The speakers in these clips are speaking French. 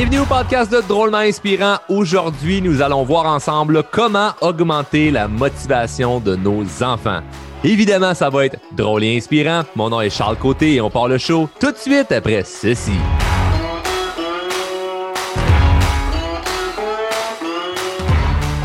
Bienvenue au podcast de Drôlement Inspirant. Aujourd'hui, nous allons voir ensemble comment augmenter la motivation de nos enfants. Évidemment, ça va être drôle et inspirant. Mon nom est Charles Côté et on part le show tout de suite après ceci.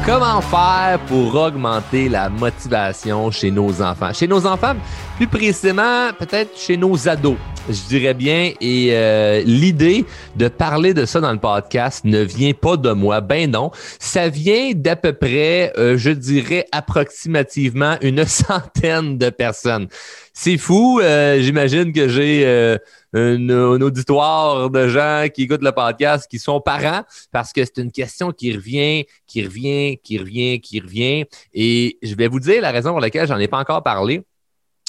Comment faire pour augmenter la motivation chez nos enfants? Chez nos enfants, plus précisément, peut-être chez nos ados, je dirais bien. Et euh, l'idée de parler de ça dans le podcast ne vient pas de moi. Ben non, ça vient d'à peu près, euh, je dirais approximativement une centaine de personnes. C'est fou. Euh, j'imagine que j'ai un, auditoire de gens qui écoutent le podcast, qui sont parents, parce que c'est une question qui revient, qui revient, qui revient, qui revient. Et je vais vous dire la raison pour laquelle j'en ai pas encore parlé.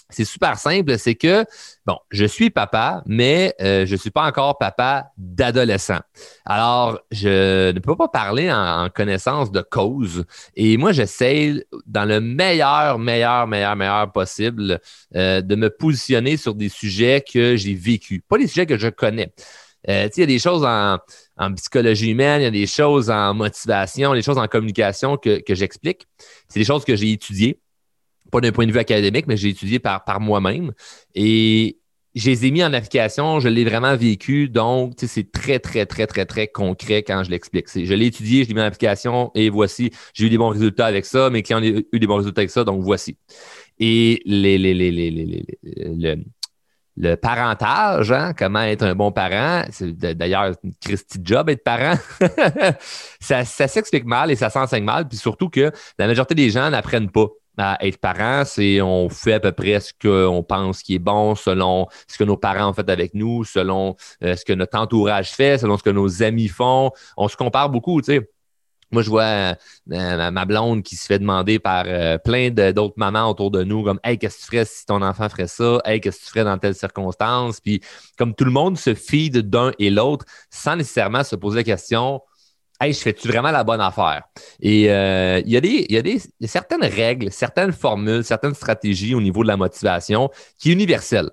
C'est super simple, c'est que, bon, je suis papa, mais euh, je ne suis pas encore papa d'adolescent. Alors, je ne peux pas parler en, connaissance de cause. Et moi, j'essaie, dans le meilleur, meilleur, meilleur, meilleur possible, euh, de me positionner sur des sujets que j'ai vécus, pas des sujets que je connais. Euh, il y a des choses en, psychologie humaine, il y a des choses en motivation, des choses en communication que j'explique. C'est des choses que j'ai étudiées pas d'un point de vue académique, mais j'ai étudié par, par moi-même. Et je les ai mis en application, je l'ai vraiment vécu, donc c'est très, très, très, très, très concret quand je l'explique. Je l'ai étudié, je l'ai mis en application et voici, j'ai eu des bons résultats avec ça, mes clients ont eu des bons résultats avec ça, donc voici. Et le, parentage, hein, comment être un bon parent, c'est d'ailleurs une Christy job être parent, ça s'explique mal et ça s'enseigne mal, puis surtout que la majorité des gens n'apprennent pas à être parent, c'est on fait à peu près ce qu'on pense qui est bon selon ce que nos parents ont fait avec nous, selon euh, ce que notre entourage fait, selon ce que nos amis font. On se compare beaucoup, tu sais. Moi, je vois euh, ma blonde qui se fait demander par euh, plein d'autres mamans autour de nous, comme Hey, qu'est-ce que tu ferais si ton enfant ferait ça? Hey, qu'est-ce que tu ferais dans telle circonstance? Puis, comme tout le monde se fie d'un et l'autre sans nécessairement se poser la question Hey, je fais-tu vraiment la bonne affaire? Et euh, il y, a des, certaines règles, certaines formules, certaines stratégies au niveau de la motivation qui est universelle.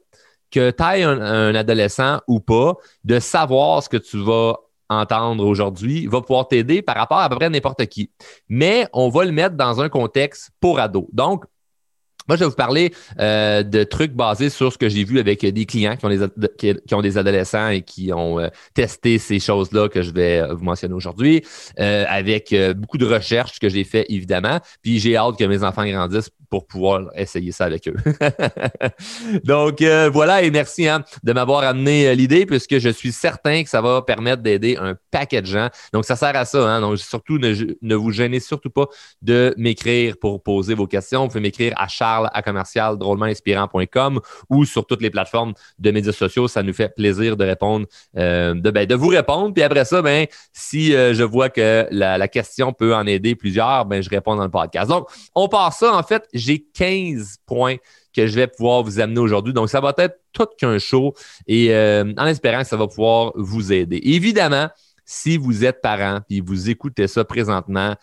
Que tu aies un, adolescent ou pas, de savoir ce que tu vas entendre aujourd'hui va pouvoir t'aider par rapport à, à peu près n'importe qui. Mais on va le mettre dans un contexte pour ado. Donc, moi, je vais vous parler euh, de trucs basés sur ce que j'ai vu avec des clients qui ont des, qui, ont des adolescents et qui ont euh, testé ces choses-là que je vais euh, vous mentionner aujourd'hui, avec beaucoup de recherches que j'ai fait évidemment. Puis j'ai hâte que mes enfants grandissent pour pouvoir essayer ça avec eux. Donc voilà, et merci hein, de m'avoir amené l'idée, puisque je suis certain que ça va permettre d'aider un paquet de gens. Donc ça sert à ça. Hein? Donc surtout, ne, ne vous gênez surtout pas de m'écrire pour poser vos questions. Vous pouvez m'écrire à à commercial drôlementinspirant.com ou sur toutes les plateformes de médias sociaux. Ça nous fait plaisir de répondre, euh, de, ben, de vous répondre. Puis après ça, ben, si euh, je vois que la, question peut en aider plusieurs, ben, je réponds dans le podcast. Donc, on part ça. En fait, j'ai 15 points que je vais pouvoir vous amener aujourd'hui. Donc, ça va être tout qu'un show et euh, en espérant que ça va pouvoir vous aider. Évidemment, si vous êtes parent et vous écoutez ça présentement,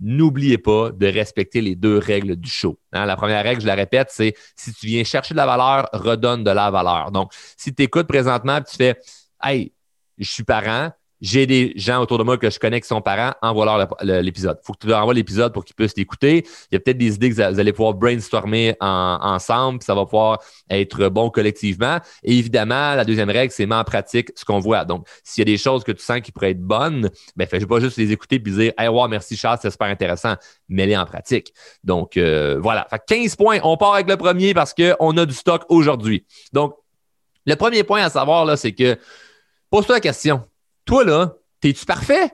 n'oubliez pas de respecter les deux règles du show. Hein, la première règle, je la répète, c'est si tu viens chercher de la valeur, redonne de la valeur. Donc, si tu écoutes présentement et tu fais Hey, je suis parent, j'ai des gens autour de moi que je connais qui sont parents, envoie-leur l'épisode. Il faut que tu leur envoies l'épisode pour qu'ils puissent l'écouter. Il y a peut-être des idées que vous allez pouvoir brainstormer ensemble, puis ça va pouvoir être bon collectivement. Et évidemment, la deuxième règle, c'est mettre en pratique ce qu'on voit. Donc, s'il y a des choses que tu sens qui pourraient être bonnes, ben, fais pas juste les écouter puis dire Hey, wow, merci Charles, c'est super intéressant. Mets-les en pratique. Donc, euh, voilà. Fait 15 points. On part avec le premier parce qu'on a du stock aujourd'hui. Donc, le premier point à savoir, là, c'est que pose-toi la question toi, là, t'es-tu parfait?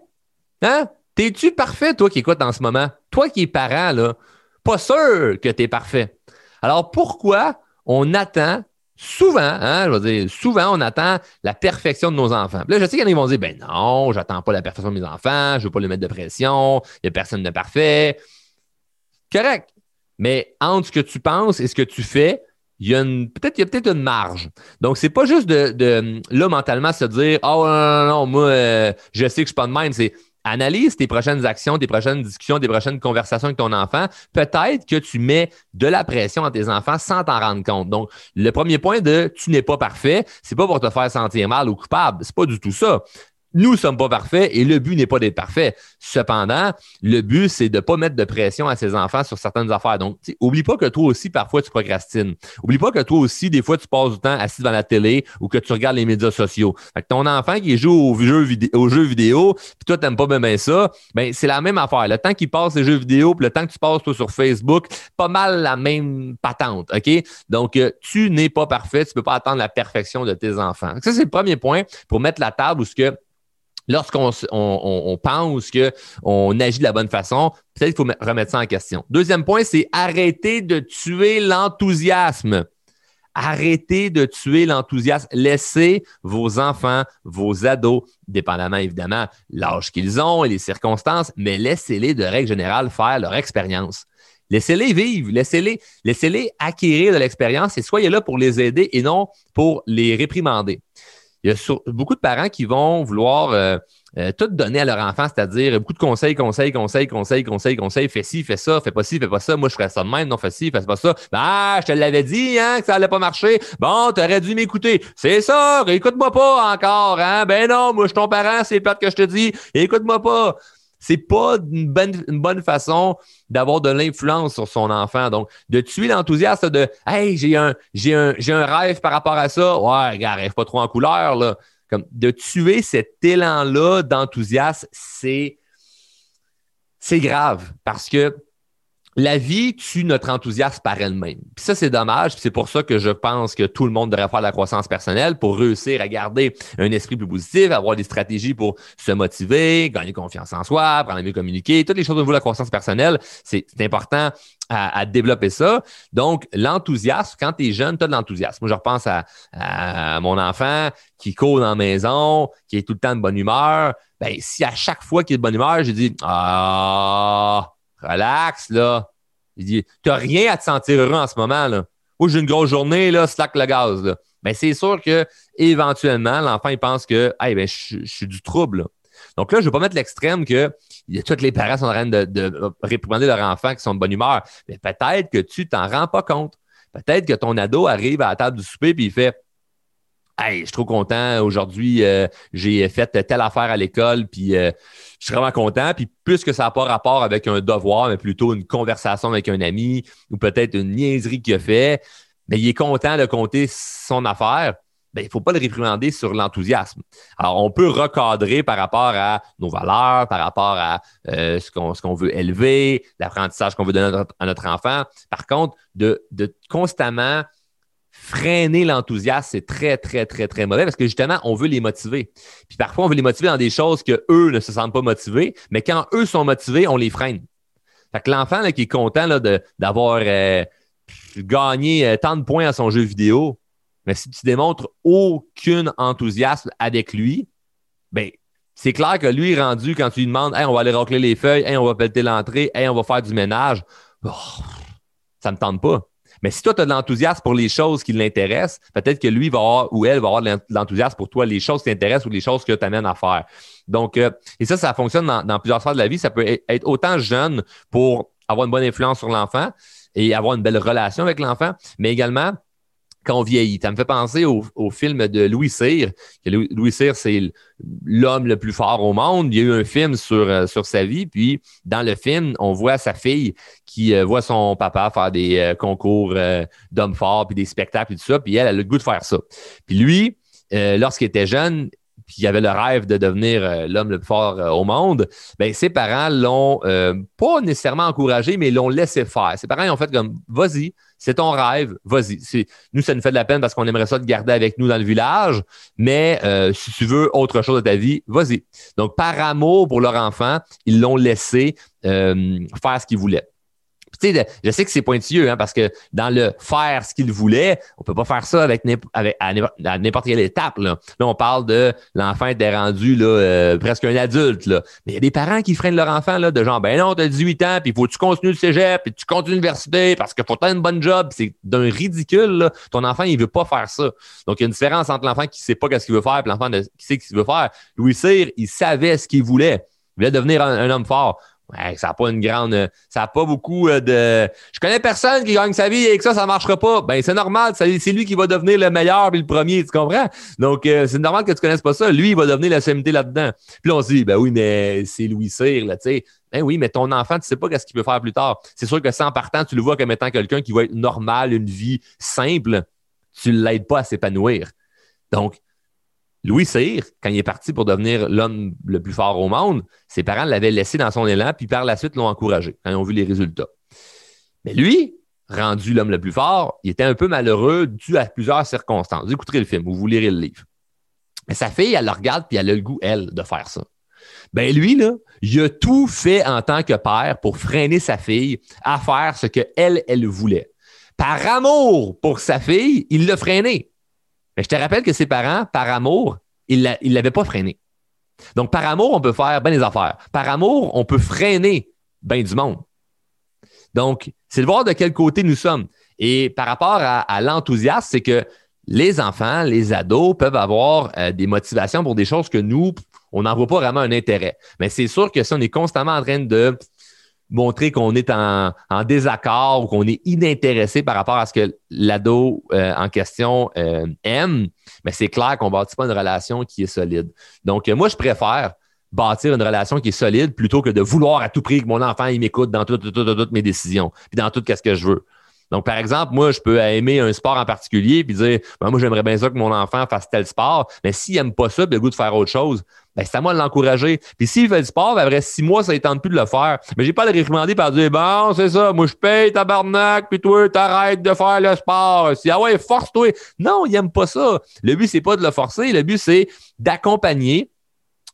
Hein? T'es-tu parfait, toi qui écoutes en ce moment? Toi qui es parent, là, pas sûr que t'es parfait. Alors, pourquoi on attend souvent, hein, je veux dire, souvent, on attend la perfection de nos enfants? là, je sais qu'il y en a qui vont dire, ben non, j'attends pas la perfection de mes enfants, je veux pas les mettre de pression, il n'y a personne de parfait. Correct. Mais entre ce que tu penses et ce que tu fais, il y a peut-être une marge. Donc c'est pas juste de, de là mentalement se dire oh non non non moi euh, je sais que je suis pas de même c'est analyse tes prochaines actions, tes prochaines discussions, tes prochaines conversations avec ton enfant. Peut-être que tu mets de la pression à tes enfants sans t'en rendre compte. Donc, le premier point de tu n'es pas parfait, c'est pas pour te faire sentir mal ou coupable. C'est pas du tout ça nous ne sommes pas parfaits et le but n'est pas d'être parfait. Cependant, le but, c'est de ne pas mettre de pression à ses enfants sur certaines affaires. Donc, oublie pas que toi aussi, parfois, tu procrastines. Oublie pas que toi aussi, des fois, tu passes du temps assis devant la télé ou que tu regardes les médias sociaux. Fait que ton enfant qui joue aux jeux, vidéo, aux puis toi, t'aimes pas bien ça, ben, c'est la même affaire. Le temps qu'il passe les jeux vidéo, puis le temps que tu passes, toi, sur Facebook, pas mal la même patente, OK? Donc, euh, tu n'es pas parfait. Tu peux pas attendre la perfection de tes enfants. ça, c'est le premier point pour mettre la table où ce que lorsqu'on on, pense qu'on agit de la bonne façon, peut-être qu'il faut remettre ça en question. Deuxième point, c'est arrêter de tuer l'enthousiasme. Arrêtez de tuer l'enthousiasme. Laissez vos enfants, vos ados, dépendamment évidemment l'âge qu'ils ont et les circonstances, mais laissez-les de règle générale faire leur expérience. Laissez-les vivre, laissez-les laissez acquérir de l'expérience et soyez là pour les aider et non pour les réprimander il y a beaucoup de parents qui vont vouloir euh, euh, tout donner à leur enfant, c'est-à-dire beaucoup de conseils, conseils, conseils, conseils, conseils, conseils, fais ci, fais ça, fais pas ci, fais pas ça, moi je ferais ça de même, non, fais ci, fais pas ça. Ben, ah, je te l'avais dit, hein, que ça allait pas marcher. Bon, t'aurais dû m'écouter. C'est ça, écoute-moi pas encore, hein. Ben non, moi je suis ton parent, c'est plate que je te dis, écoute-moi pas c'est pas une bonne, une bonne façon d'avoir de l'influence sur son enfant. Donc, de tuer l'enthousiasme de Hey, j'ai un, j'ai un, j'ai un rêve par rapport à ça. Ouais, gars, rêve pas trop en couleur, là. Comme de tuer cet élan-là d'enthousiasme, c'est, c'est grave parce que la vie tue notre enthousiasme par elle-même. Puis ça, c'est dommage. C'est pour ça que je pense que tout le monde devrait faire de la croissance personnelle pour réussir à garder un esprit plus positif, avoir des stratégies pour se motiver, gagner confiance en soi, apprendre à mieux communiquer. Toutes les choses au niveau de la croissance personnelle, c'est important à, développer ça. Donc, l'enthousiasme, quand tu es jeune, tu as de l'enthousiasme. Moi, je repense à, mon enfant qui court dans maison, qui est tout le temps de bonne humeur. Ben, si à chaque fois qu'il est de bonne humeur, j'ai dit Ah, relax, là. Il dit, t'as rien à te sentir heureux en ce moment, là. Ou j'ai une grosse journée, là, slack le gaz, là. Ben, c'est sûr que, éventuellement, l'enfant, il pense que, hey, ben, je, suis du trouble, Donc là, je ne vais pas mettre l'extrême que tous les parents sont en train de, de réprimander leurs enfants qui sont de bonne humeur. Mais peut-être que tu t'en rends pas compte. Peut-être que ton ado arrive à la table du souper et il fait Je suis trop content. Aujourd'hui, euh, j'ai fait telle affaire à l'école, puis euh, je suis vraiment content. Puis puisque ça n'a pas rapport avec un devoir, mais plutôt une conversation avec un ami ou peut-être une niaiserie qu'il a fait, mais il est content de compter son affaire. Ben, il ne faut pas le réprimander sur l'enthousiasme. Alors, on peut recadrer par rapport à nos valeurs, par rapport à euh, ce qu'on veut élever, l'apprentissage qu'on veut donner à notre, enfant. Par contre, de, de constamment freiner l'enthousiasme, c'est très, très, très, très mauvais parce que justement, on veut les motiver. Puis parfois, on veut les motiver dans des choses que eux ne se sentent pas motivés, mais quand eux sont motivés, on les freine. Fait que l'enfant qui est content d'avoir euh, gagné euh, tant de points à son jeu vidéo, mais si tu démontres aucun enthousiasme avec lui, ben c'est clair que lui rendu quand tu lui demandes hey, on va aller racler les feuilles, hey, on va pelleter l'entrée, hey, on va faire du ménage. Oh, ça ne me tente pas. Mais si toi, tu as de l'enthousiasme pour les choses qui l'intéressent, peut-être que lui va avoir ou elle va avoir de l'enthousiasme pour toi, les choses qui t'intéressent ou les choses que tu amènes à faire. Donc, euh, et ça, ça fonctionne dans, plusieurs sphères de la vie. Ça peut être autant jeune pour avoir une bonne influence sur l'enfant et avoir une belle relation avec l'enfant, mais également quand on vieillit. Ça me fait penser au, film de Louis Cyr. Louis Cyr, c'est l'homme le plus fort au monde. Il y a eu un film sur, euh, sa vie. Puis, dans le film, on voit sa fille qui euh, voit son papa faire des euh, concours d'hommes forts, puis des spectacles et tout ça. Puis elle a le goût de faire ça. Puis lui, lorsqu'il était jeune, puis il avait le rêve de devenir l'homme le plus fort au monde, ben ses parents l'ont pas nécessairement encouragé, mais l'ont laissé faire. Ses parents ils ont fait comme vas-y, c'est ton rêve, vas-y. Nous, ça nous fait de la peine parce qu'on aimerait ça te garder avec nous dans le village, mais euh, si tu veux autre chose de ta vie, vas-y. Donc, par amour pour leur enfant, ils l'ont laissé euh, faire ce qu'ils voulaient je sais que c'est pointilleux, hein, parce que dans le faire ce qu'il voulait, on peut pas faire ça avec, à n'importe quelle étape. Là. là, on parle de l'enfant était rendu là, euh, presque un adulte. Là. Mais il y a des parents qui freinent leur enfant là, de genre, ben non, tu as 18 ans, puis faut que tu continues le cégep, puis tu continues l'université, parce qu'il faut que tu une bonne job. C'est d'un ridicule. Là. Ton enfant, il veut pas faire ça. Donc, il y a une différence entre l'enfant qui sait pas ce qu'il veut faire et l'enfant qui sait ce qu'il veut faire. Louis Cyr, il savait ce qu'il voulait. Il voulait devenir un homme fort Ça n'a pas une grande. Ça n'a pas beaucoup euh, de. Je connais personne qui gagne sa vie et que ça, ça ne marchera pas. Ben, c'est normal. C'est lui qui va devenir le meilleur puis le premier, tu comprends? Donc, euh, c'est normal que tu ne connaisses pas ça. Lui, il va devenir la CMT là-dedans. Puis là, on se dit, ben oui, mais c'est Louis Cyr, là, tu sais. Ben oui, mais ton enfant, tu sais pas qu'est-ce qu'il peut faire plus tard. C'est sûr que sans partant, tu le vois comme étant quelqu'un qui va être normal, une vie simple. Tu ne l'aides pas à s'épanouir. Donc, Louis Cyr, quand il est parti pour devenir l'homme le plus fort au monde, ses parents l'avaient laissé dans son élan, puis par la suite l'ont encouragé quand ils ont vu les résultats. Mais lui, rendu l'homme le plus fort, il était un peu malheureux dû à plusieurs circonstances. Vous écouterez le film ou vous lirez le livre. Mais sa fille, elle le regarde, puis elle a le goût, elle, de faire ça. Ben lui, là, il a tout fait en tant que père pour freiner sa fille à faire ce qu'elle, elle voulait. Par amour pour sa fille, il l'a freiné. Je te rappelle que ses parents, par amour, ils ne l'avaient pas freiné. Donc, par amour, on peut faire bien des affaires. Par amour, on peut freiner bien du monde. Donc, c'est de voir de quel côté nous sommes. Et par rapport à, l'enthousiasme, c'est que les enfants, les ados peuvent avoir euh, des motivations pour des choses que nous, on n'en voit pas vraiment un intérêt. Mais c'est sûr que si on est constamment en train de montrer qu'on est en, désaccord ou qu'on est inintéressé par rapport à ce que l'ado euh, en question euh, aime, mais c'est clair qu'on ne bâtit pas une relation qui est solide. Donc, euh, moi, je préfère bâtir une relation qui est solide plutôt que de vouloir à tout prix que mon enfant m'écoute dans toutes mes décisions, puis dans tout ce que je veux. Donc, par exemple, moi, je peux aimer un sport en particulier puis dire, ben, moi, j'aimerais bien ça que mon enfant fasse tel sport, mais s'il n'aime pas ça, puis le goût de faire autre chose, ben, c'est à moi de l'encourager. Puis s'il fait du sport, ben, après six mois, ça ne tente plus de le faire. Mais j'ai pas de réprimander par dire, bon, c'est ça, moi, je paye tabarnak, puis toi, t'arrêtes de faire le sport. Si, ah ouais, force-toi. Non, il n'aime pas ça. Le but, c'est pas de le forcer. Le but, c'est d'accompagner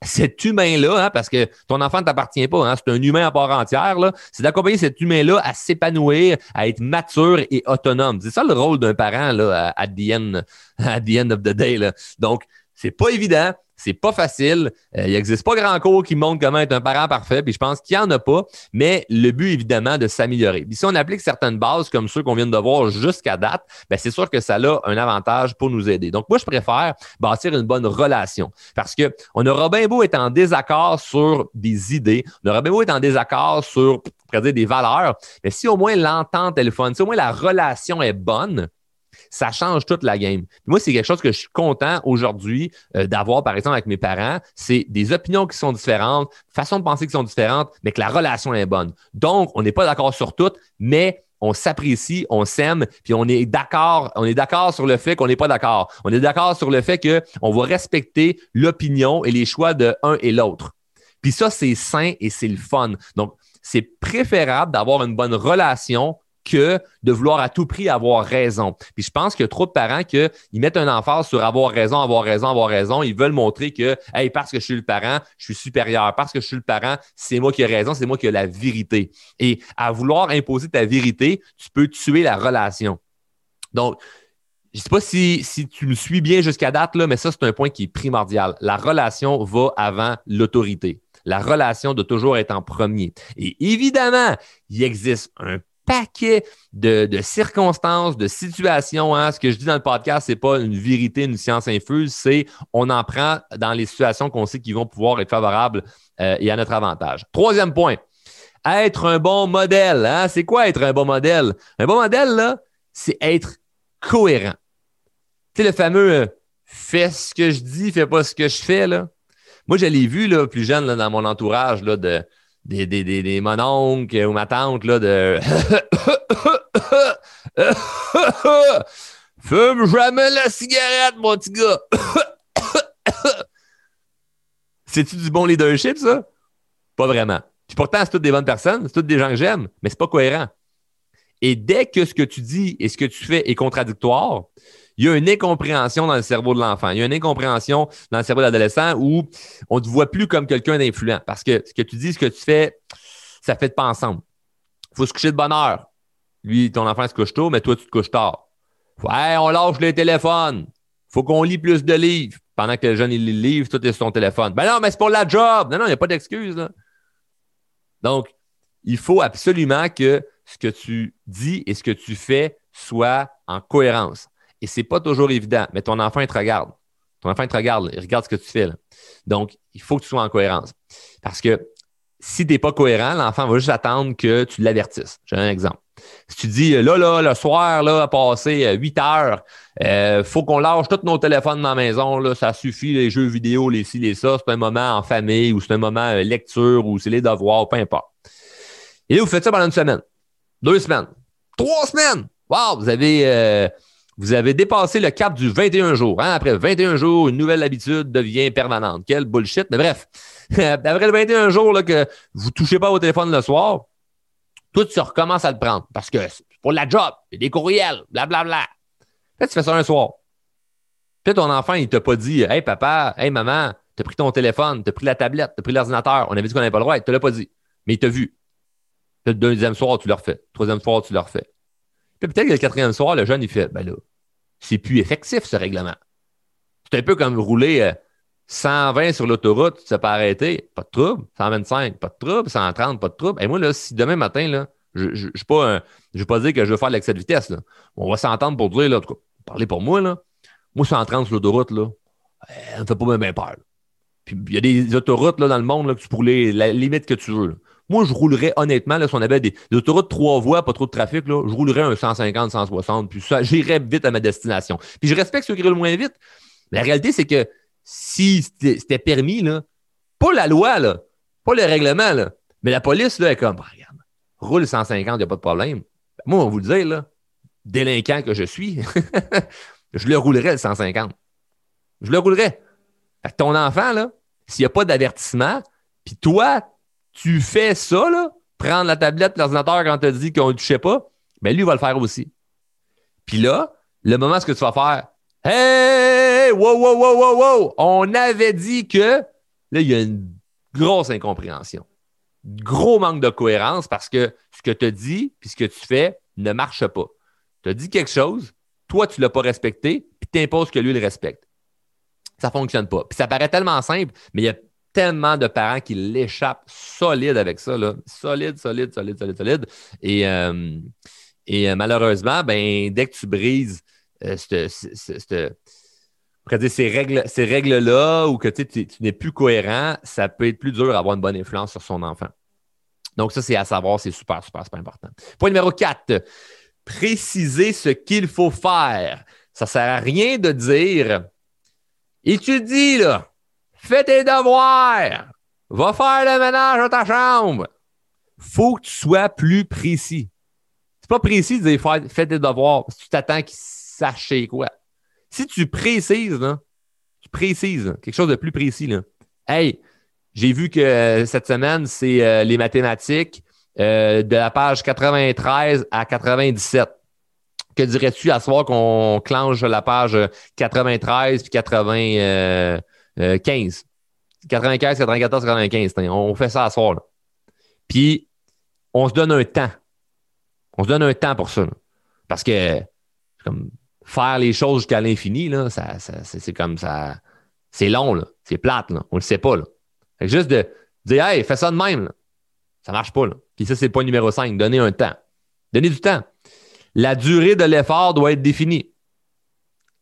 cet humain-là, hein, parce que ton enfant ne t'appartient pas, hein, c'est un humain à part entière, c'est d'accompagner cet humain-là à s'épanouir, à être mature et autonome. C'est ça le rôle d'un parent là, à, the end, at the end of the day. Là. Donc, c'est pas évident. C'est pas facile. Euh, il n'existe pas grand cours qui montre comment être un parent parfait, puis je pense qu'il n'y en a pas, mais le but, évidemment, de s'améliorer. Si on applique certaines bases comme ceux qu'on vient de voir jusqu'à date, ben c'est sûr que ça a un avantage pour nous aider. Donc, moi, je préfère bâtir une bonne relation parce qu'on aura bien beau être en désaccord sur des idées, on aura bien beau être en désaccord sur, des valeurs, mais si au moins l'entente est si au moins la relation est bonne, ça change toute la game. moi, c'est quelque chose que je suis content aujourd'hui euh, d'avoir, par exemple, avec mes parents. C'est des opinions qui sont différentes, façons de penser qui sont différentes, mais que la relation est bonne. Donc, on n'est pas d'accord sur tout, mais on s'apprécie, on s'aime, puis on est d'accord, on est d'accord sur le fait qu'on n'est pas d'accord. On est d'accord sur le fait qu'on va respecter l'opinion et les choix de un et l'autre. Puis ça, c'est sain et c'est le fun. Donc, c'est préférable d'avoir une bonne relation que de vouloir à tout prix avoir raison. Puis je pense qu'il y a trop de parents qui mettent un emphase sur avoir raison, avoir raison, avoir raison. Ils veulent montrer que, hey, parce que je suis le parent, je suis supérieur. Parce que je suis le parent, c'est moi qui ai raison, c'est moi qui ai la vérité. Et à vouloir imposer ta vérité, tu peux tuer la relation. Donc, je ne sais pas si, tu me suis bien jusqu'à date, mais ça, c'est un point qui est primordial. La relation va avant l'autorité. La relation doit toujours être en premier. Et évidemment, il existe un paquet de, circonstances, de situations. Hein. Ce que je dis dans le podcast, c'est pas une vérité, une science infuse, c'est on en prend dans les situations qu'on sait qui vont pouvoir être favorables euh, et à notre avantage. Troisième point, être un bon modèle. Hein. C'est quoi être un bon modèle? Un bon modèle, c'est être cohérent. Tu sais, le fameux euh, fais ce que je dis, fais pas ce que je fais, là. Moi, je l'ai vu, là, plus jeune, dans mon entourage, là, de des, des, des, des ou ma tante là, de Fume jamais la cigarette, mon petit gars. C'est-tu du bon leadership, ça? Pas vraiment. Puis pourtant, c'est toutes des bonnes personnes, c'est toutes des gens que j'aime, mais c'est pas cohérent. Et dès que ce que tu dis et ce que tu fais est contradictoire, il y a une incompréhension dans le cerveau de l'enfant. Il y a une incompréhension dans le cerveau de l'adolescent où on ne te voit plus comme quelqu'un d'influent parce que ce que tu dis, ce que tu fais, ça fait pas ensemble. Il faut se coucher de bonne heure. Lui, ton enfant se couche tôt, mais toi, tu te couches tard. Ouais, on lâche les téléphones. faut qu'on lit plus de livres. Pendant que le jeune, il lit le livre, tout est sur son téléphone. Ben non, mais c'est pour la job. Non, non, il n'y a pas d'excuse. Donc, il faut absolument que ce que tu dis et ce que tu fais soit en cohérence. Et c'est pas toujours évident, mais ton enfant, il te regarde. Ton enfant, il te regarde, il regarde ce que tu fais. Donc, il faut que tu sois en cohérence. Parce que si tu n'es pas cohérent, l'enfant va juste attendre que tu l'avertisses. J'ai un exemple. Si tu dis, là, là, le soir, là, à passer 8 heures, euh, faut qu'on lâche tous nos téléphones dans la maison, là, ça suffit, les jeux vidéo, les ci, les ça, c'est un moment en famille ou c'est un moment euh, lecture ou c'est les devoirs, peu importe. Et là, vous faites ça pendant une semaine, deux semaines, trois semaines. Wow, vous avez, euh, vous avez dépassé le cap du 21 jours. Hein? Après 21 jours, une nouvelle habitude devient permanente. Quel bullshit. Mais bref, après le 21 jours là, que vous ne touchez pas au téléphone le soir, toi, tu recommences à le prendre parce que c'est pour la job, des courriels, blablabla. Peut-être tu fais ça un soir. Peut-être ton enfant, il t'a pas dit Hey papa, hey maman, tu as pris ton téléphone, tu as pris la tablette, tu as pris l'ordinateur. On avait dit qu'on n'avait pas le droit, il ne te l'a pas dit. Mais il t'a vu. le deuxième soir, tu le refais. Troisième soir, tu le refais. Puis peut-être que le quatrième soir, le jeune, il fait Ben là, c'est plus effectif, ce règlement. C'est un peu comme rouler 120 euh, sur l'autoroute, tu sais pas arrêter, pas de trouble. 125, pas de trouble. 130, pas de trouble. Et moi, là, si demain matin, là, je ne je, je veux pas dire que je veux faire l'excès de vitesse. Là. On va s'entendre pour dire, là, en tout cas, parler pour moi, là. Moi, 130 sur l'autoroute, là, ça me fait pas bien peur. Puis il y a des autoroutes là, dans le monde là, que tu pourrais la limite que tu veux. Moi, je roulerais honnêtement, là, si on avait des, autoroutes trois voies, pas trop de trafic, là, je roulerais un 150, 160, puis ça, j'irais vite à ma destination. Puis je respecte ceux qui roulent moins vite. Mais la réalité, c'est que si c'était permis, là, pas la loi, là, pas le règlement, là, mais la police, là, est comme, bah, regarde, roule 150, il n'y a pas de problème. Ben, moi, on vous le dire, là, délinquant que je suis, je le roulerais le 150. Je le roulerais. Ton enfant, là, s'il n'y a pas d'avertissement, puis toi, tu fais ça, là, prendre la tablette, l'ordinateur quand tu dit qu'on ne touchait pas, bien, lui, il va le faire aussi. Puis là, le moment ce que tu vas faire, Hey, wow, wow, wow, wow, wow, on avait dit que, là, il y a une grosse incompréhension. Gros manque de cohérence parce que ce que tu dit puis ce que tu fais ne marche pas. Tu as dit quelque chose, toi, tu ne l'as pas respecté, puis tu imposes que lui le respecte. Ça ne fonctionne pas. Puis ça paraît tellement simple, mais il y a tellement de parents qui l'échappent solide avec ça. Là. Solide, solide, solide, solide, solide. Et, euh, et euh, malheureusement, ben, dès que tu brises euh, ces règles-là ou que tu, n'es plus cohérent, ça peut être plus dur d'avoir une bonne influence sur son enfant. Donc, ça, c'est à savoir, c'est super, super, super important. Point numéro 4, préciser ce qu'il faut faire. Ça ne sert à rien de dire étudie, là, fais tes devoirs, va faire le ménage dans ta chambre. faut que tu sois plus précis. C'est pas précis de dire fais tes devoirs tu t'attends qu'ils sachent quoi. Si tu précises, tu précises quelque chose de plus précis. Hey, j'ai vu que euh, cette semaine, c'est euh, les mathématiques euh, de la page 93 à 97. Que dirais-tu à soir qu'on clenche la page 93 puis 95? 95, 94, 95. On fait ça à soir. Puis, on se donne un temps. On se donne un temps pour ça. Parce que, comme faire les choses jusqu'à l'infini, ça, c'est comme ça. C'est long. C'est plate, là. On le sait pas, là. juste de dire, hey, fais ça de même, là. Ça marche pas, là. Puis ça, c'est le point numéro 5. Donner un temps. Donner du temps. La durée de l'effort doit être définie.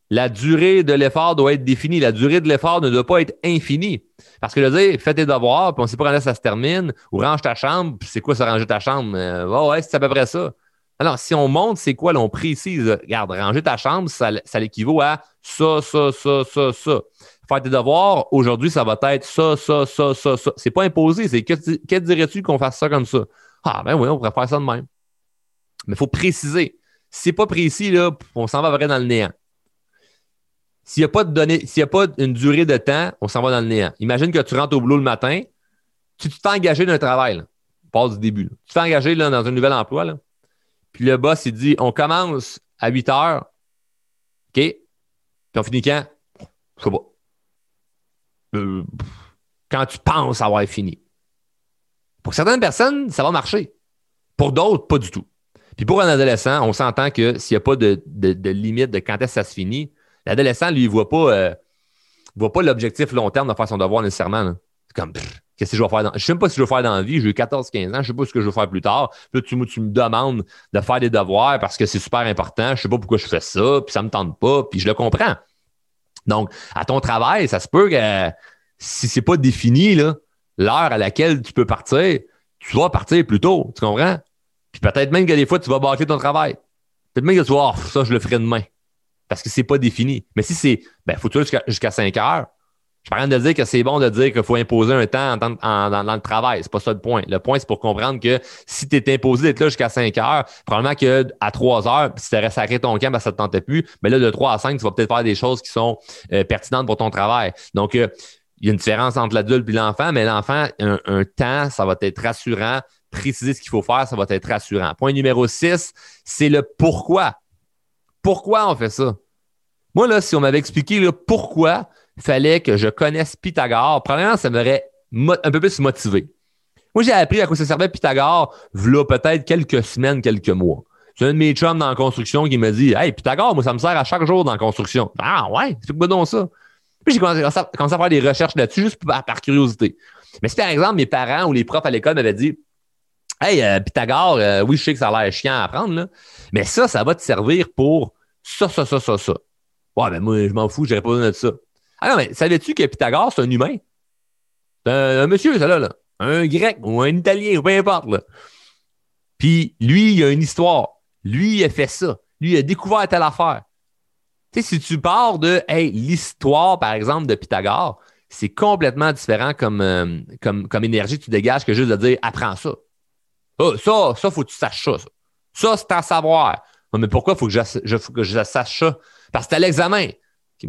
La durée de l'effort doit être définie. La durée de l'effort ne doit pas être infinie. Parce que le dire, fais tes devoirs, puis on ne sait pas quand ça se termine, ou range ta chambre, puis c'est quoi ça ranger ta chambre? Euh, ouais, c'est à peu près ça. Alors, si on montre c'est quoi, là, on précise, regarde, ranger ta chambre, ça, l'équivaut à ça, ça, ça, ça, ça. Faire tes devoirs, aujourd'hui, ça va être ça, ça, ça, ça, ça. C'est pas imposé, c'est que, que dirais-tu qu'on fasse ça comme ça? Ah, ben oui, on pourrait faire ça de même. Mais il faut préciser. Si c'est pas précis, là, on s'en va vraiment dans le néant. S'il n'y a pas de pas une durée de temps, on s'en va dans le néant. Imagine que tu rentres au boulot le matin, tu t'es engagé dans un travail, passe du début. Tu t'es engagé là, dans un nouvel emploi. Puis le boss, il dit on commence à 8 heures. OK? Puis on finit quand? Je sais pas. Euh, quand tu penses avoir fini. Pour certaines personnes, ça va marcher. Pour d'autres, pas du tout. Puis pour un adolescent, on s'entend que s'il n'y a pas de, limite de quand est-ce que ça se finit, l'adolescent, lui, il ne voit pas, euh, voit pas l'objectif long terme de faire son devoir nécessairement. C'est comme, Qu'est-ce que je vais faire dans... Je ne sais même pas que je vais faire dans la vie. J'ai eu 14-15 ans. Je ne sais pas ce que je vais faire plus tard. Puis là, tu, me demandes de faire des devoirs parce que c'est super important. Je ne sais pas pourquoi je fais ça. Puis ça ne me tente pas. Puis je le comprends. Donc, à ton travail, ça se peut que si ce n'est pas défini, l'heure à laquelle tu peux partir, tu vas partir plus tôt. Tu comprends? Puis peut-être même que des fois, tu vas bâcler ton travail. Peut-être même que tu vas, oh, ça, je le ferai demain. Parce que c'est pas défini. Mais si c'est, ben, faut jusqu'à jusqu'à 5 heures. Je suis pas de dire que c'est bon de dire qu'il faut imposer un temps dans, le travail. C'est pas ça le point. Le point, c'est pour comprendre que si tu es imposé d'être là jusqu'à 5 heures, probablement qu'à 3 heures, si tu aurais sacré ton camp, ben, ça te tentait plus. Mais là, de 3 à 5, tu vas peut-être faire des choses qui sont euh, pertinentes pour ton travail. Donc, euh, il y a une différence entre l'adulte et l'enfant, mais l'enfant, un, un, temps, ça va être rassurant. Préciser ce qu'il faut faire, ça va être rassurant. Point numéro 6, c'est le pourquoi. Pourquoi on fait ça? Moi, là, si on m'avait expliqué pourquoi, il fallait que je connaisse Pythagore. Premièrement, ça m'aurait un peu plus motivé. Moi, j'ai appris à quoi ça servait Pythagore, voilà peut-être quelques semaines, quelques mois. C'est un de mes chums dans la construction qui m'a dit Hey, Pythagore, moi, ça me sert à chaque jour dans la construction. Ah ouais, c'est quoi donc ça? Puis j'ai commencé, à faire des recherches là-dessus juste par, curiosité. Mais si par exemple mes parents ou les profs à l'école m'avaient dit Hey, euh, Pythagore, euh, oui, je sais que ça a l'air chiant à apprendre, là, mais ça, ça va te servir pour ça, ça, ça, ça, ça. Ouais, ben moi, je m'en fous, j'aurais pas besoin de ça. Ah non, mais savais-tu que Pythagore, c'est un humain? C'est un, monsieur, ça là, là. Un grec ou un italien, ou peu importe. Là. Puis lui, il a une histoire. Lui, il a fait ça. Lui, il a découvert telle affaire. Tu sais, si tu pars de hey, l'histoire, par exemple, de Pythagore, c'est complètement différent comme, euh, comme, comme énergie que tu dégages que juste de dire apprends ça. Oh, ça, ça, faut que tu saches ça. Ça, c'est à savoir. mais pourquoi faut que je, faut que je sache ça? Parce que c'est à l'examen.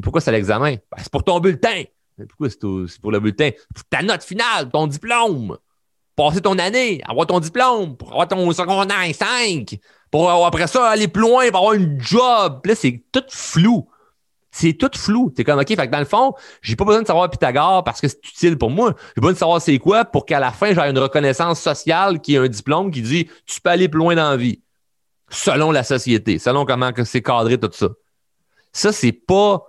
Pourquoi c'est l'examen? Ben, c'est pour ton bulletin. pourquoi c'est pour le bulletin? Pour ta note finale, ton diplôme. Passer ton année, avoir ton diplôme, pour avoir ton secondaire 5, pour après ça aller plus loin, pour avoir une job. là, c'est tout flou. C'est tout flou. T'es comme, OK, fait que dans le fond, j'ai pas besoin de savoir Pythagore parce que c'est utile pour moi. J'ai besoin de savoir c'est quoi pour qu'à la fin, j'ai une reconnaissance sociale qui est un diplôme qui dit, tu peux aller plus loin dans la vie. Selon la société, selon comment c'est cadré tout ça. Ça, c'est pas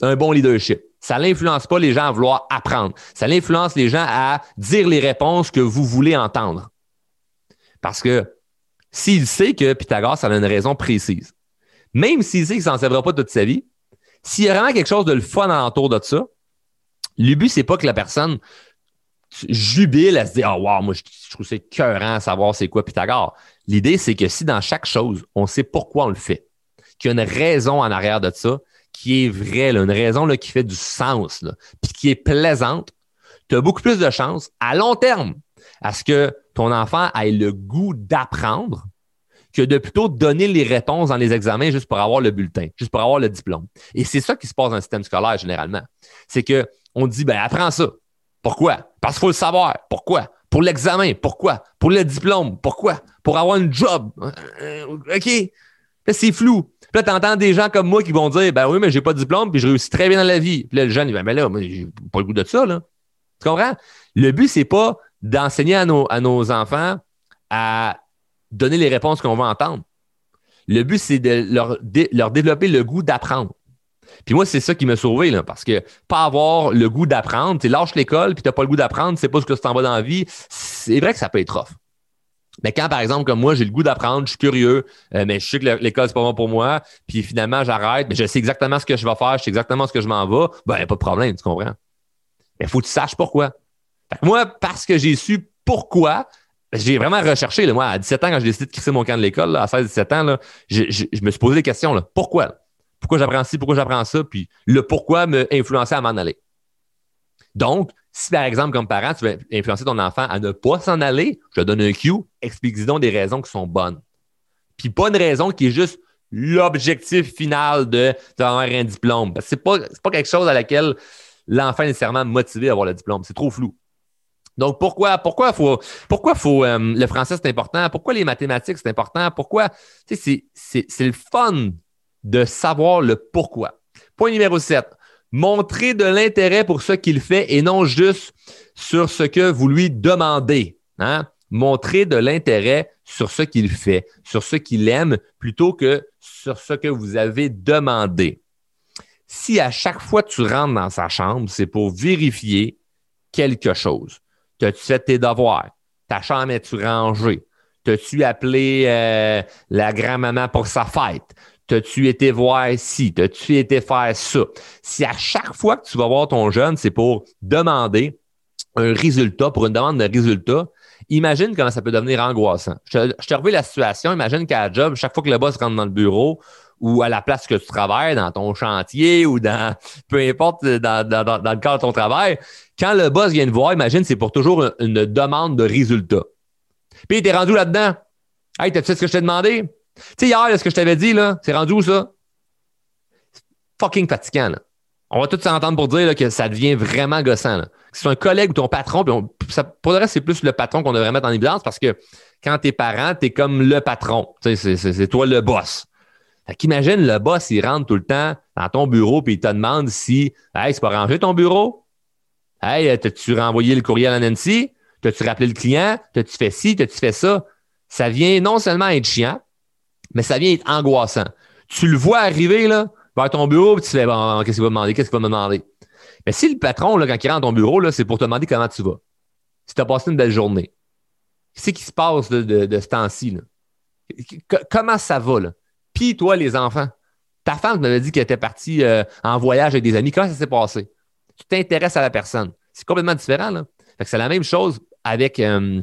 un bon leadership. Ça n'influence pas les gens à vouloir apprendre. Ça influence les gens à dire les réponses que vous voulez entendre. Parce que s'il sait que Pythagore, ça a une raison précise, même s'il sait qu'il ne s'en servira pas toute sa vie, s'il y a vraiment quelque chose de le fun autour de ça, le but, c'est pas que la personne jubile à se dire Oh, wow, moi, je, trouve c'est écœurant à savoir c'est quoi Pythagore. L'idée, c'est que si dans chaque chose, on sait pourquoi on le fait, qu'il y a une raison en arrière de ça, qui est vraie, une raison là, qui fait du sens, puis qui est plaisante, tu as beaucoup plus de chances à long terme à ce que ton enfant ait le goût d'apprendre que de plutôt donner les réponses dans les examens juste pour avoir le bulletin, juste pour avoir le diplôme. Et c'est ça qui se passe dans le système scolaire généralement. C'est qu'on dit, ben, apprends ça. Pourquoi? Parce qu'il faut le savoir. Pourquoi? Pour l'examen. Pourquoi? Pour le diplôme. Pourquoi? Pour avoir un job. Euh, OK. C'est flou. Puis là, tu entends des gens comme moi qui vont dire Ben oui, mais j'ai pas de diplôme, puis je réussis très bien dans la vie. Puis là, le jeune, il va Ben là, moi, j'ai pas le goût de ça, là. Tu comprends? Le but, c'est pas d'enseigner à nos, à nos enfants à donner les réponses qu'on va entendre. Le but, c'est de leur, développer le goût d'apprendre. Puis moi, c'est ça qui m'a sauvé, là, parce que pas avoir le goût d'apprendre, tu lâches l'école, puis tu n'as pas le goût d'apprendre, c'est pas ce que tu t'en vas dans la vie, c'est vrai que ça peut être rough. Mais quand, par exemple, comme moi, j'ai le goût d'apprendre, je suis curieux, euh, mais je sais que l'école, c'est pas bon pour moi, puis finalement, j'arrête, mais je sais exactement ce que je vais faire, je sais exactement ce que je m'en vais, ben, pas de problème, tu comprends? Mais il faut que tu saches pourquoi. moi, parce que j'ai su pourquoi, j'ai vraiment recherché. Moi, à 17 ans, quand j'ai décidé de quitter mon camp de l'école, à 16-17 ans, là, je, me suis posé des questions. Là. Pourquoi? Pourquoi j'apprends ci? Pourquoi j'apprends ça? Puis le pourquoi me influençait à m'en aller. Donc, si par exemple, comme parent, tu veux influencer ton enfant à ne pas s'en aller, je te donne un cue, explique-lui donc des raisons qui sont bonnes. Puis pas une raison qui est juste l'objectif final de d'avoir un diplôme. Ce n'est pas, pas quelque chose à laquelle l'enfant est nécessairement motivé à avoir le diplôme. C'est trop flou. Donc, pourquoi, pourquoi faut, pourquoi faut, euh, le français, c'est important? Pourquoi les mathématiques, c'est important? Pourquoi? C'est le fun de savoir le pourquoi. Point numéro 7 montrer de l'intérêt pour ce qu'il fait et non juste sur ce que vous lui demandez. Hein? Montrer de l'intérêt sur ce qu'il fait, sur ce qu'il aime, plutôt que sur ce que vous avez demandé. Si à chaque fois tu rentres dans sa chambre, c'est pour vérifier quelque chose. T'as-tu fait tes devoirs? Ta chambre est-tu rangée? T'as-tu appelé euh, la grand-maman pour sa fête? T'as-tu été voir ci? T'as-tu été faire ça? Si à chaque fois que tu vas voir ton jeune, c'est pour demander, un résultat, pour une demande de résultat, imagine comment ça peut devenir angoissant. Je te, je la situation. Imagine qu'à la job, chaque fois que le boss rentre dans le bureau ou à la place que tu travailles, dans ton chantier ou dans peu importe dans, dans, dans le cadre de ton travail, quand le boss vient te voir, imagine, c'est pour toujours une, demande de résultat. Puis t'es rendu là-dedans. Hey, t'as fait ce que je t'ai demandé? Tu sais, hier, ce que je t'avais dit, là, c'est rendu où ça? fucking fatigant, là. On va tous s'entendre pour dire que ça devient vraiment gossant. Là. Que c'est un collègue ou ton patron, puis pour le reste, c'est plus le patron qu'on devrait mettre en évidence parce que quand t'es parent, t'es comme le patron. C'est toi le boss. Fait qu'imagine, le boss, il rentre tout le temps dans ton bureau puis il te demande si Hey, c'est pas rangé ton bureau? Hey, t'as-tu renvoyé le courriel à Nancy? T'as-tu rappelé le client? T'as-tu fait ci? T'as-tu fait ça? Ça vient non seulement être chiant, mais ça vient être angoissant. Tu le vois arriver, là, vers ton bureau, et tu fais bon, qu'est-ce qu'il va me demander? Qu'est-ce qu'il va me demander? Mais si le patron, là, quand il rentre dans ton bureau, là, c'est pour te demander comment tu vas. Si tu as passé une belle journée. Qu'est-ce qui se passe de, de, ce temps-ci? Comment ça va? Là? Toi, les enfants. Ta femme m'avait dit qu'elle était partie euh, en voyage avec des amis. Comment ça s'est passé? Tu t'intéresses à la personne. C'est complètement différent. C'est la même chose avec. Euh,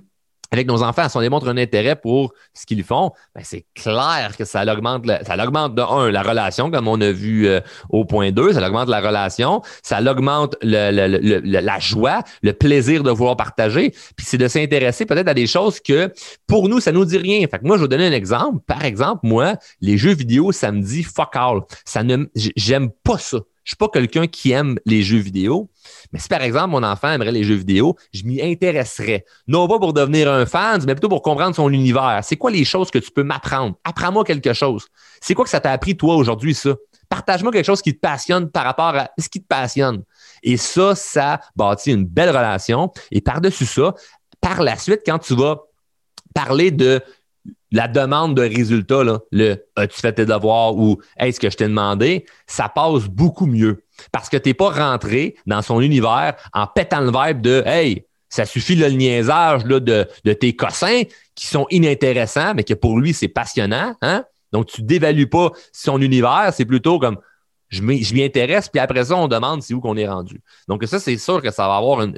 avec nos enfants, si on démontre un intérêt pour ce qu'ils font, ben c'est clair que ça augmente, ça augmente de un, la relation, comme on a vu euh, au point 2, ça augmente la relation, ça augmente la joie, le plaisir de vouloir partager, puis c'est de s'intéresser peut-être à des choses que pour nous, ça nous dit rien. Fait que moi, je vais vous donner un exemple. Par exemple, moi, les jeux vidéo, ça me dit fuck all. Ça ne, j'aime pas ça. Je suis pas quelqu'un qui aime les jeux vidéo. Mais si par exemple mon enfant aimerait les jeux vidéo, je m'y intéresserais. Non pas pour devenir un fan, mais plutôt pour comprendre son univers. C'est quoi les choses que tu peux m'apprendre? Apprends-moi quelque chose. C'est quoi que ça t'a appris toi aujourd'hui, ça? Partage-moi quelque chose qui te passionne par rapport à ce qui te passionne. Et ça, ça bâtit une belle relation. Et par-dessus ça, par la suite, quand tu vas parler de la demande de résultat, là, le as-tu fait tes devoirs ou est-ce que je t'ai demandé, ça passe beaucoup mieux. Parce que tu n'es pas rentré dans son univers en pétant le verbe de Hey, ça suffit le niaisage là, de, de, tes cossins qui sont inintéressants, mais que pour lui, c'est passionnant. Hein? Donc, tu dévalues pas son univers, c'est plutôt comme je m'y intéresse, puis après ça, on demande c'est où qu'on est rendu. Donc, ça, c'est sûr que ça va avoir une,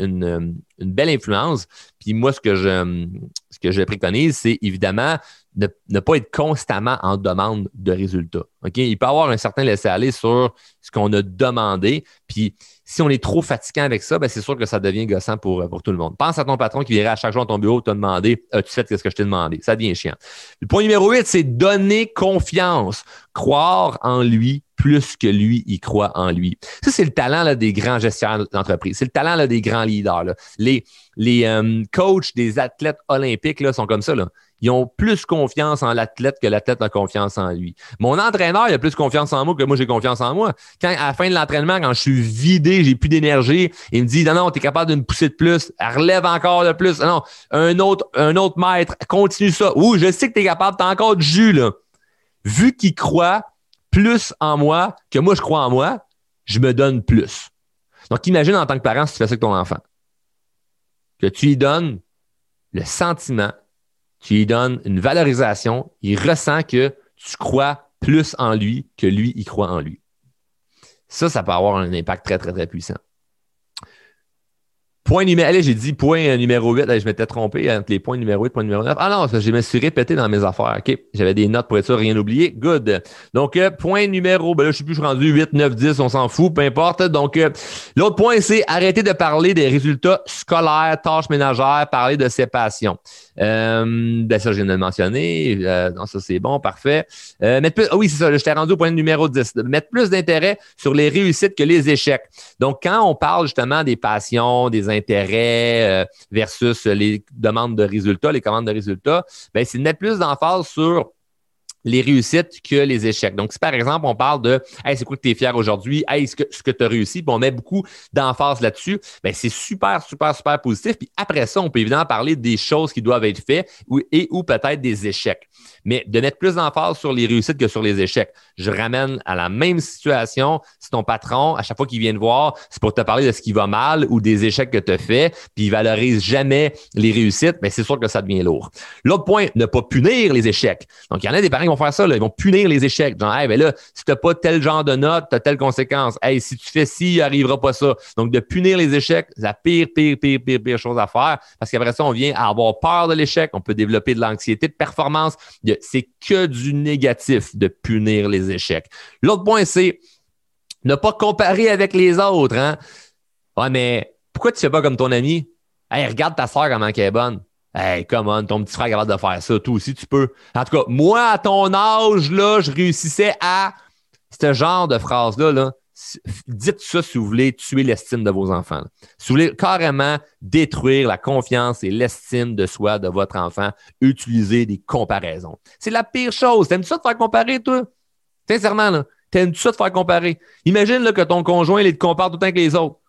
une, belle influence. Puis moi, ce que je, préconise, c'est évidemment ne, pas être constamment en demande de résultats. Il peut y avoir un certain laisser-aller sur ce qu'on a demandé. Puis si on est trop fatiguant avec ça, ben c'est sûr que ça devient gossant pour, pour tout le monde. Pense à ton patron qui viendrait à chaque jour dans ton bureau te demander As-tu fait ce que je t'ai demandé? Ça devient chiant. Le point numéro 8, c'est donner confiance. Croire en lui plus que lui, il croit en lui. Ça, c'est le talent là, des grands gestionnaires d'entreprise. C'est le talent là, des grands leaders. Les, les euh, coachs des athlètes olympiques là, sont comme ça. Ils ont plus confiance en l'athlète que l'athlète a confiance en lui. Mon entraîneur, il a plus confiance en moi que moi, j'ai confiance en moi. Quand, à la fin de l'entraînement, quand je suis vidé, j'ai plus d'énergie, il me dit, non, non, tu es capable d'une poussée de plus, relève encore de plus. Non, un autre, un autre maître, continue ça. Ouh, je sais que tu es capable, tu as encore du jus, là. Vu qu'il croit plus en moi que moi, je crois en moi, je me donne plus. Donc, imagine en tant que parent si tu fais ça avec ton enfant. Que tu lui donnes le sentiment tu lui donnes une valorisation, il ressent que tu crois plus en lui que lui, il croit en lui. Ça, ça peut avoir un impact très, très, très puissant. Point numéro, allez, j'ai dit point numéro 8, je m'étais trompé entre les points numéro 8 point numéro 9. Ah non, je me suis répété dans mes affaires. OK, j'avais des notes pour être sûr, rien oublié. Good. Donc, euh, point numéro, ben là, je sais plus, suis rendu 8, 9, 10, on s'en fout, peu importe. Donc, euh, l'autre point, c'est arrêter de parler des résultats scolaires, tâches ménagères, parler de ses passions. Euh, ben ça, je viens de le mentionner. Euh, non, ça, c'est bon, parfait. Euh, mettre plus, ah oui, c'est ça, je t'ai rendu au point numéro 10. Mettre plus d'intérêt sur les réussites que les échecs. Donc, quand on parle justement des passions, des intérêts euh, versus les demandes de résultats, les commandes de résultats, ben, c'est de mettre plus d'emphase sur les réussites que les échecs. Donc, si par exemple, on parle de Hey, c'est quoi que tu es fier aujourd'hui? Hey, ce que, ce que tu as réussi, puis on met beaucoup d'emphase là-dessus, ben, c'est super, super, super positif. Puis après ça, on peut évidemment parler des choses qui doivent être faites et ou peut-être des échecs. Mais de mettre plus d'emphase sur les réussites que sur les échecs. Je ramène à la même situation si ton patron, à chaque fois qu'il vient te voir, c'est pour te parler de ce qui va mal ou des échecs que tu as fait, puis il valorise jamais les réussites, mais c'est sûr que ça devient lourd. L'autre point, ne pas punir les échecs. Donc, il y en a des parents qui vont faire ça, là. ils vont punir les échecs. Genre, hey, ben là, si tu n'as pas tel genre de note, tu as telle conséquence. Hey, si tu fais ci, il n'arrivera pas ça. Donc, de punir les échecs, c'est la pire, pire, pire, pire, pire chose à faire parce qu'après ça, on vient à avoir peur de l'échec. On peut développer de l'anxiété de performance. C'est que du négatif de punir les échecs. L'autre point, c'est ne pas comparer avec les autres. Hein? Ouais, mais pourquoi tu fais pas comme ton ami? Hey, regarde ta soeur comment elle est bonne. Hey, come on, ton petit frère est capable de faire ça. Toi aussi, tu peux. En tout cas, moi, à ton âge, là, je réussissais à ce genre de phrase-là. Là, dites ça si vous voulez tuer l'estime de vos enfants. Si vous voulez carrément détruire la confiance et l'estime de soi de votre enfant, utilisez des comparaisons. C'est la pire chose. T'aimes-tu ça de faire comparer, toi? Sincèrement, là. T'aimes-tu ça de faire comparer? Imagine là, que ton conjoint, il te compare tout le temps que les autres.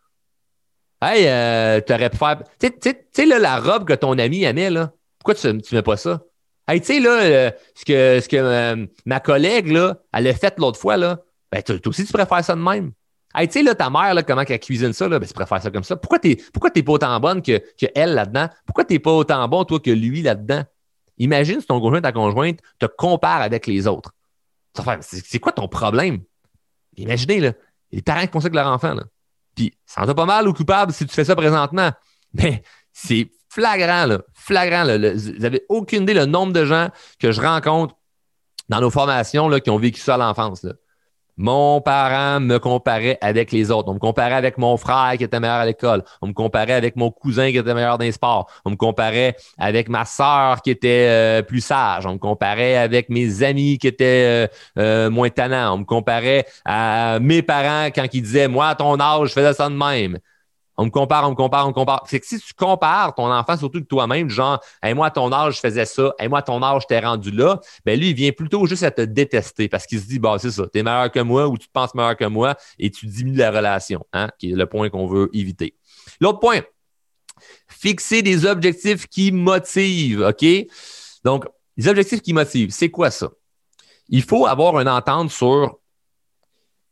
Hey, euh, tu aurais pu faire. Tu sais, la robe que ton ami aimait, là, pourquoi tu ne mets pas ça? Hey, tu sais, là, euh, ce que, ce que euh, ma collègue, là, elle a fait l'autre fois, là, ben, toi aussi, tu préfères ça de même. Hey, tu sais, là, ta mère, là, comment elle cuisine ça, là, ben, tu préfères ça comme ça. Pourquoi tu n'es pas autant bonne que, que elle là-dedans? Pourquoi tu n'es pas autant bon, toi, que lui là-dedans? Imagine si ton conjoint, ta conjointe, te compare avec les autres. C'est quoi ton problème? Imaginez, là, les parents qui font ça avec leur enfant, là. Puis, ça en pas mal ou coupable si tu fais ça présentement. Mais c'est flagrant, là, flagrant. Là, vous n'avez aucune idée le nombre de gens que je rencontre dans nos formations là, qui ont vécu ça à l'enfance. Mon parent me comparait avec les autres. On me comparait avec mon frère qui était meilleur à l'école. On me comparait avec mon cousin qui était meilleur dans les sports. On me comparait avec ma sœur qui était euh, plus sage. On me comparait avec mes amis qui étaient euh, euh, moins tannants. On me comparait à mes parents quand ils disaient Moi, à ton âge, je faisais ça de même. On me compare, on me compare, on me compare. C'est que si tu compares ton enfant, surtout de toi-même, genre, hey, moi, à ton âge, je faisais ça, moi, à ton âge, je t'ai rendu là, ben lui, il vient plutôt juste à te détester parce qu'il se dit, bah, c'est ça, tu es meilleur que moi ou tu te penses meilleur que moi et tu diminues la relation, hein, qui est le point qu'on veut éviter. L'autre point, fixer des objectifs qui motivent, OK? Donc, les objectifs qui motivent, c'est quoi ça? Il faut avoir une entente sur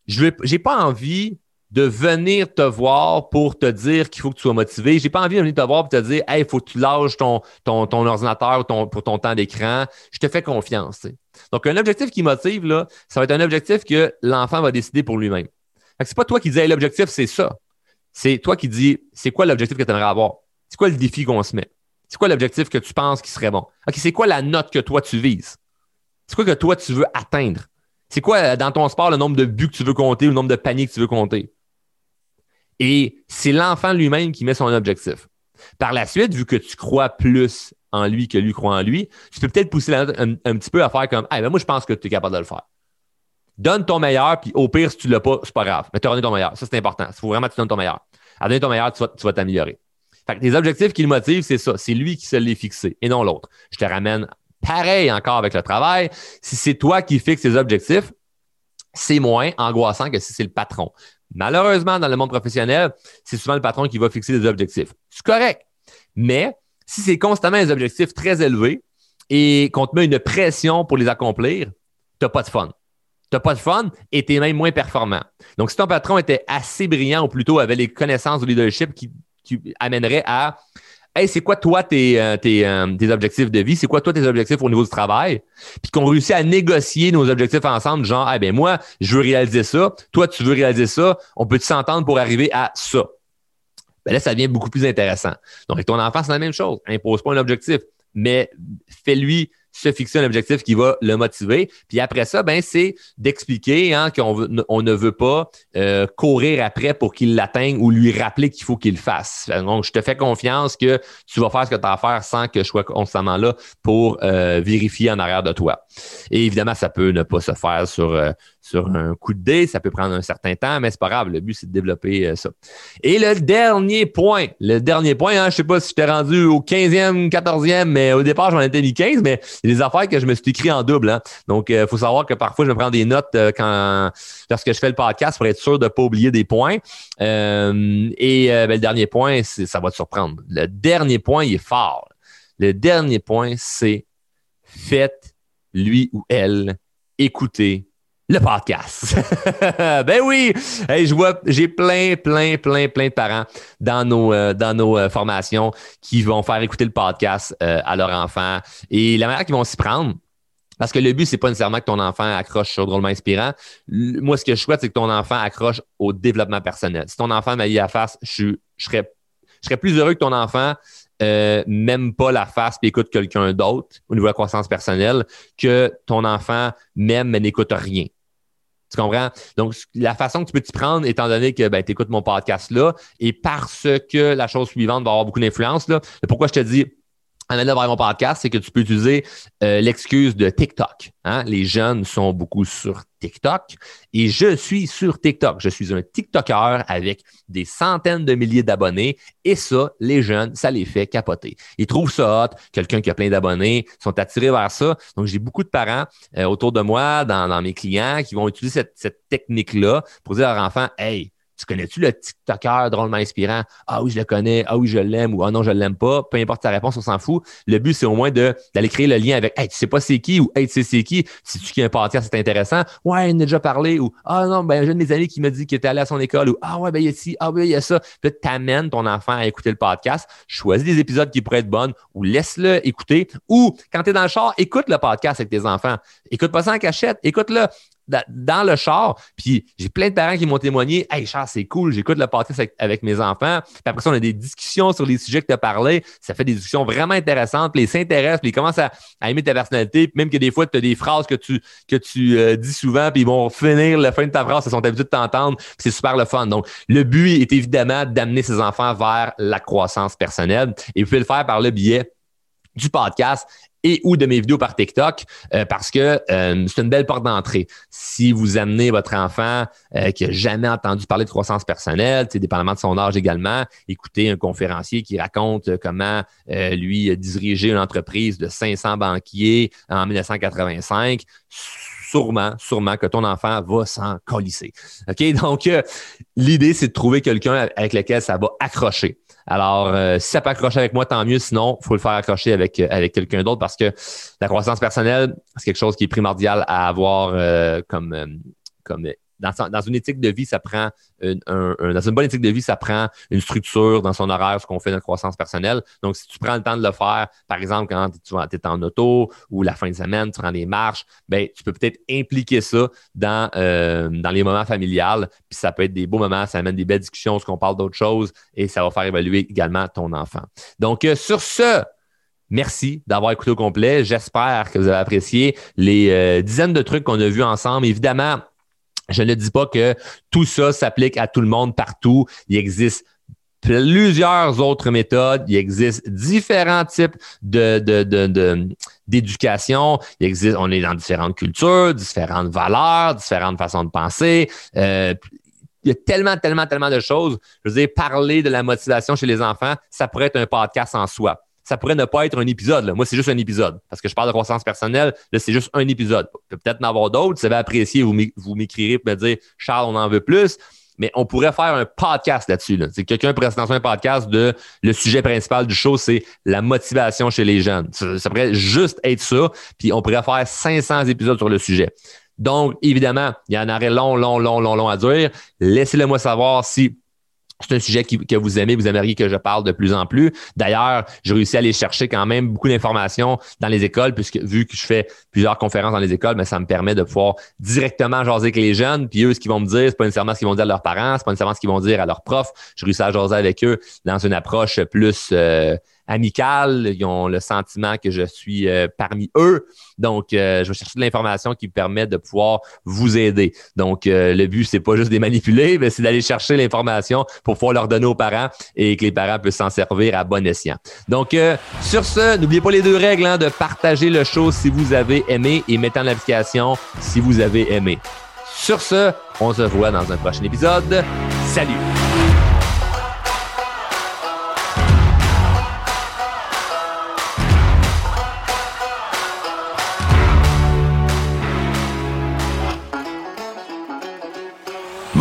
je n'ai pas envie de venir te voir pour te dire qu'il faut que tu sois motivé. J'ai pas envie de venir te voir pour te dire Hey, il faut que tu lâches ton, ton, ton ordinateur ton, pour ton temps d'écran. Je te fais confiance. Donc, un objectif qui motive, là, ça va être un objectif que l'enfant va décider pour lui-même. C'est pas toi qui dis hey, l'objectif, c'est ça. C'est toi qui dis c'est quoi l'objectif que tu aimerais avoir? C'est quoi le défi qu'on se met? C'est quoi l'objectif que tu penses qui serait bon? OK, c'est quoi la note que toi tu vises? C'est quoi que toi tu veux atteindre? C'est quoi euh, dans ton sport le nombre de buts que tu veux compter le nombre de paniers que tu veux compter? Et c'est l'enfant lui-même qui met son objectif. Par la suite, vu que tu crois plus en lui que lui croit en lui, tu peux peut-être pousser un, petit peu à faire comme ben moi, je pense que tu es capable de le faire. Donne ton meilleur, puis au pire, si tu ne l'as pas, c'est pas grave. Mais tu as donné ton meilleur. Ça, c'est important. Il faut vraiment que tu donnes ton meilleur. À donner ton meilleur, tu vas, t'améliorer. Fait que tes objectifs qui le motivent, c'est ça. C'est lui qui se les fixé et non l'autre. Je te ramène pareil encore avec le travail. Si c'est toi qui fixes tes objectifs, c'est moins angoissant que si c'est le patron. Malheureusement, dans le monde professionnel, c'est souvent le patron qui va fixer des objectifs. C'est correct. Mais si c'est constamment des objectifs très élevés et qu'on te met une pression pour les accomplir, tu n'as pas de fun. Tu n'as pas de fun et tu es même moins performant. Donc, si ton patron était assez brillant ou plutôt avait les connaissances de leadership qui, qui amèneraient à Hey, c'est quoi toi tes, euh, euh, tes, objectifs de vie? C'est quoi toi tes objectifs au niveau du travail? Puis qu'on réussit à négocier nos objectifs ensemble, genre, eh ben moi, je veux réaliser ça, toi, tu veux réaliser ça, on peut s'entendre pour arriver à ça? Ben là, ça devient beaucoup plus intéressant. Donc, avec ton enfant, c'est la même chose. Impose pas un objectif, mais fais-lui se fixer un objectif qui va le motiver. Puis après ça, ben, c'est d'expliquer hein, qu'on on ne veut pas euh, courir après pour qu'il l'atteigne ou lui rappeler qu'il faut qu'il le fasse. Donc, je te fais confiance que tu vas faire ce que tu as à faire sans que je sois constamment là pour euh, vérifier en arrière de toi. Et évidemment, ça peut ne pas se faire sur, euh, sur un coup de dé. Ça peut prendre un certain temps, mais c'est pas grave. Le but, c'est de développer ça. Et le dernier point, le dernier point, hein, je sais pas si je t'ai rendu au 15e, 14e, mais au départ, j'en étais mis 15, mais des affaires que je me suis écrit en double. Hein. Donc, il euh, faut savoir que parfois, je me prends des notes euh, lorsque je fais le podcast pour être sûr de ne pas oublier des points. Euh, et ben, le dernier point, ça va te surprendre. Le dernier point, il est fort. Le dernier point, c'est faites lui ou elle écouter le podcast. ben oui, je vois, j'ai plein, plein, plein, plein de parents dans nos, euh, euh, formations qui vont faire écouter le podcast euh, à leurs enfants. Et la manière qu'ils vont s'y prendre, Parce que le but, c'est pas nécessairement que ton enfant accroche sur drôlement inspirant. Moi, ce que je souhaite, c'est que ton enfant accroche au développement personnel. Si ton enfant m'a dit à face, je, je, je serais plus heureux que ton enfant euh, même pas la face et écoute quelqu'un d'autre au niveau de la croissance personnelle que ton enfant m'aime mais n'écoute rien. Tu comprends? Donc, la façon que tu peux t'y prendre, étant donné que ben, tu écoutes mon podcast là, et parce que la chose suivante va avoir beaucoup d'influence, là, pourquoi je te dis avant d'avoir mon podcast, c'est que tu peux utiliser euh, l'excuse de TikTok. Hein? Les jeunes sont beaucoup sur TikTok et je suis sur TikTok. Je suis un TikToker avec des centaines de milliers d'abonnés et ça, les jeunes, ça les fait capoter. Ils trouvent ça hot. Quelqu'un qui a plein d'abonnés sont attirés vers ça. Donc, j'ai beaucoup de parents euh, autour de moi, dans, dans, mes clients, qui vont utiliser cette, cette technique-là pour dire à leur enfant, hey, tu connais-tu le TikToker drôlement inspirant? Ah oui, je le connais. Ah oui, je l'aime ou ah non, je l'aime pas. Peu importe ta réponse, on s'en fout. Le but, c'est au moins d'aller créer le lien avec Hey, tu sais pas c'est qui? Ou Hey, tu sais c'est qui? Si tu qui un podcast, c'est intéressant? Ouais, il en a déjà parlé ou Ah non, ben, j'ai un de mes amis qui m'a dit qu'il était allé à son école ou Ah ouais, ben, il y a ci, ah oui, il y a ça. Puis tu amènes ton enfant à écouter le podcast. Choisis des épisodes qui pourraient être bons ou laisse-le écouter. Ou quand tu es dans le char, écoute le podcast avec tes enfants. Écoute pas ça en cachette. Écoute-le dans le char, puis j'ai plein de parents qui m'ont témoigné Hey, Charles, c'est cool, j'écoute le podcast avec, mes enfants. Puis après ça, on a des discussions sur les sujets que tu as parlé. Ça fait des discussions vraiment intéressantes, puis ils s'intéressent, puis ils commencent à, aimer ta personnalité. Puis même que des fois, tu as des phrases que tu, que tu euh, dis souvent, puis ils vont finir la fin de ta phrase, ils sont habitués de t'entendre, puis c'est super le fun. Donc, le but est évidemment d'amener ses enfants vers la croissance personnelle. Et vous pouvez le faire par le biais du podcast et ou de mes vidéos par TikTok euh, parce que euh, c'est une belle porte d'entrée. Si vous amenez votre enfant euh, qui n'a jamais entendu parler de croissance personnelle, dépendamment de son âge également, écoutez un conférencier qui raconte comment lui diriger une entreprise de 500 banquiers en 1985 sûrement, sûrement que ton enfant va s'en colisser. OK? Donc, l'idée, c'est de trouver quelqu'un avec lequel ça va accrocher. Alors, euh, si ça peut accrocher avec moi, tant mieux. Sinon, il faut le faire accrocher avec, euh, avec quelqu'un d'autre parce que la croissance personnelle, c'est quelque chose qui est primordial à avoir euh, comme, comme dans, une éthique de vie, ça prend une, dans une bonne éthique de vie, ça prend une structure dans son horaire, ce qu'on fait dans la croissance personnelle. Donc, si tu prends le temps de le faire, par exemple, quand tu es en auto ou la fin de semaine, tu prends des marches, ben, tu peux peut-être impliquer ça dans, euh, dans les moments familiales. Puis ça peut être des beaux moments, ça amène des belles discussions, ce qu'on parle d'autres choses et ça va faire évaluer également ton enfant. Donc, euh, sur ce, Merci d'avoir écouté au complet. J'espère que vous avez apprécié les euh, dizaines de trucs qu'on a vus ensemble. Évidemment, je ne dis pas que tout ça s'applique à tout le monde partout. Il existe plusieurs autres méthodes. Il existe différents types de, d'éducation. Il existe, on est dans différentes cultures, différentes valeurs, différentes façons de penser. Euh, il y a tellement, tellement, tellement de choses. Je veux dire, parler de la motivation chez les enfants, ça pourrait être un podcast en soi ça pourrait ne pas être un épisode. Moi, c'est juste un épisode. Parce que je parle de croissance personnelle, là, c'est juste un épisode. Peut-être en avoir d'autres. Vous avez apprécié, vous m'écrirez pour me dire Charles, on en veut plus. Mais on pourrait faire un podcast là-dessus. C'est quelqu'un pourrait un podcast de le sujet principal du show, c'est la motivation chez les jeunes. Ça, pourrait juste être ça. Puis on pourrait faire 500 épisodes sur le sujet. Donc, évidemment, il y en aurait long, long, long, long, long à dire. Laissez-le moi savoir si c'est un sujet que vous aimez, vous aimeriez que je parle de plus en plus. D'ailleurs, j'ai réussi à aller chercher quand même beaucoup d'informations dans les écoles, puisque vu que je fais plusieurs conférences dans les écoles, mais ça me permet de pouvoir directement jaser avec les jeunes. Puis eux, ce qu'ils vont me dire, c'est pas nécessairement ce qu'ils vont dire à leurs parents, c'est pas nécessairement ce qu'ils vont dire à leurs profs. J'ai réussi à jaser avec eux dans une approche plus euh, amicale. Ils ont le sentiment que je suis euh, parmi eux. Donc, euh, je vais chercher de l'information qui me permet de pouvoir vous aider. Donc, euh, le but, c'est pas juste de les manipuler, mais c'est d'aller chercher l'information pour pouvoir leur donner aux parents et que les parents puissent s'en servir à bon escient. Donc, sur ce, n'oubliez pas les deux règles hein, de partager le show si vous avez aimé et mettre en application si vous avez aimé. Sur ce, on se voit dans un prochain épisode. Salut!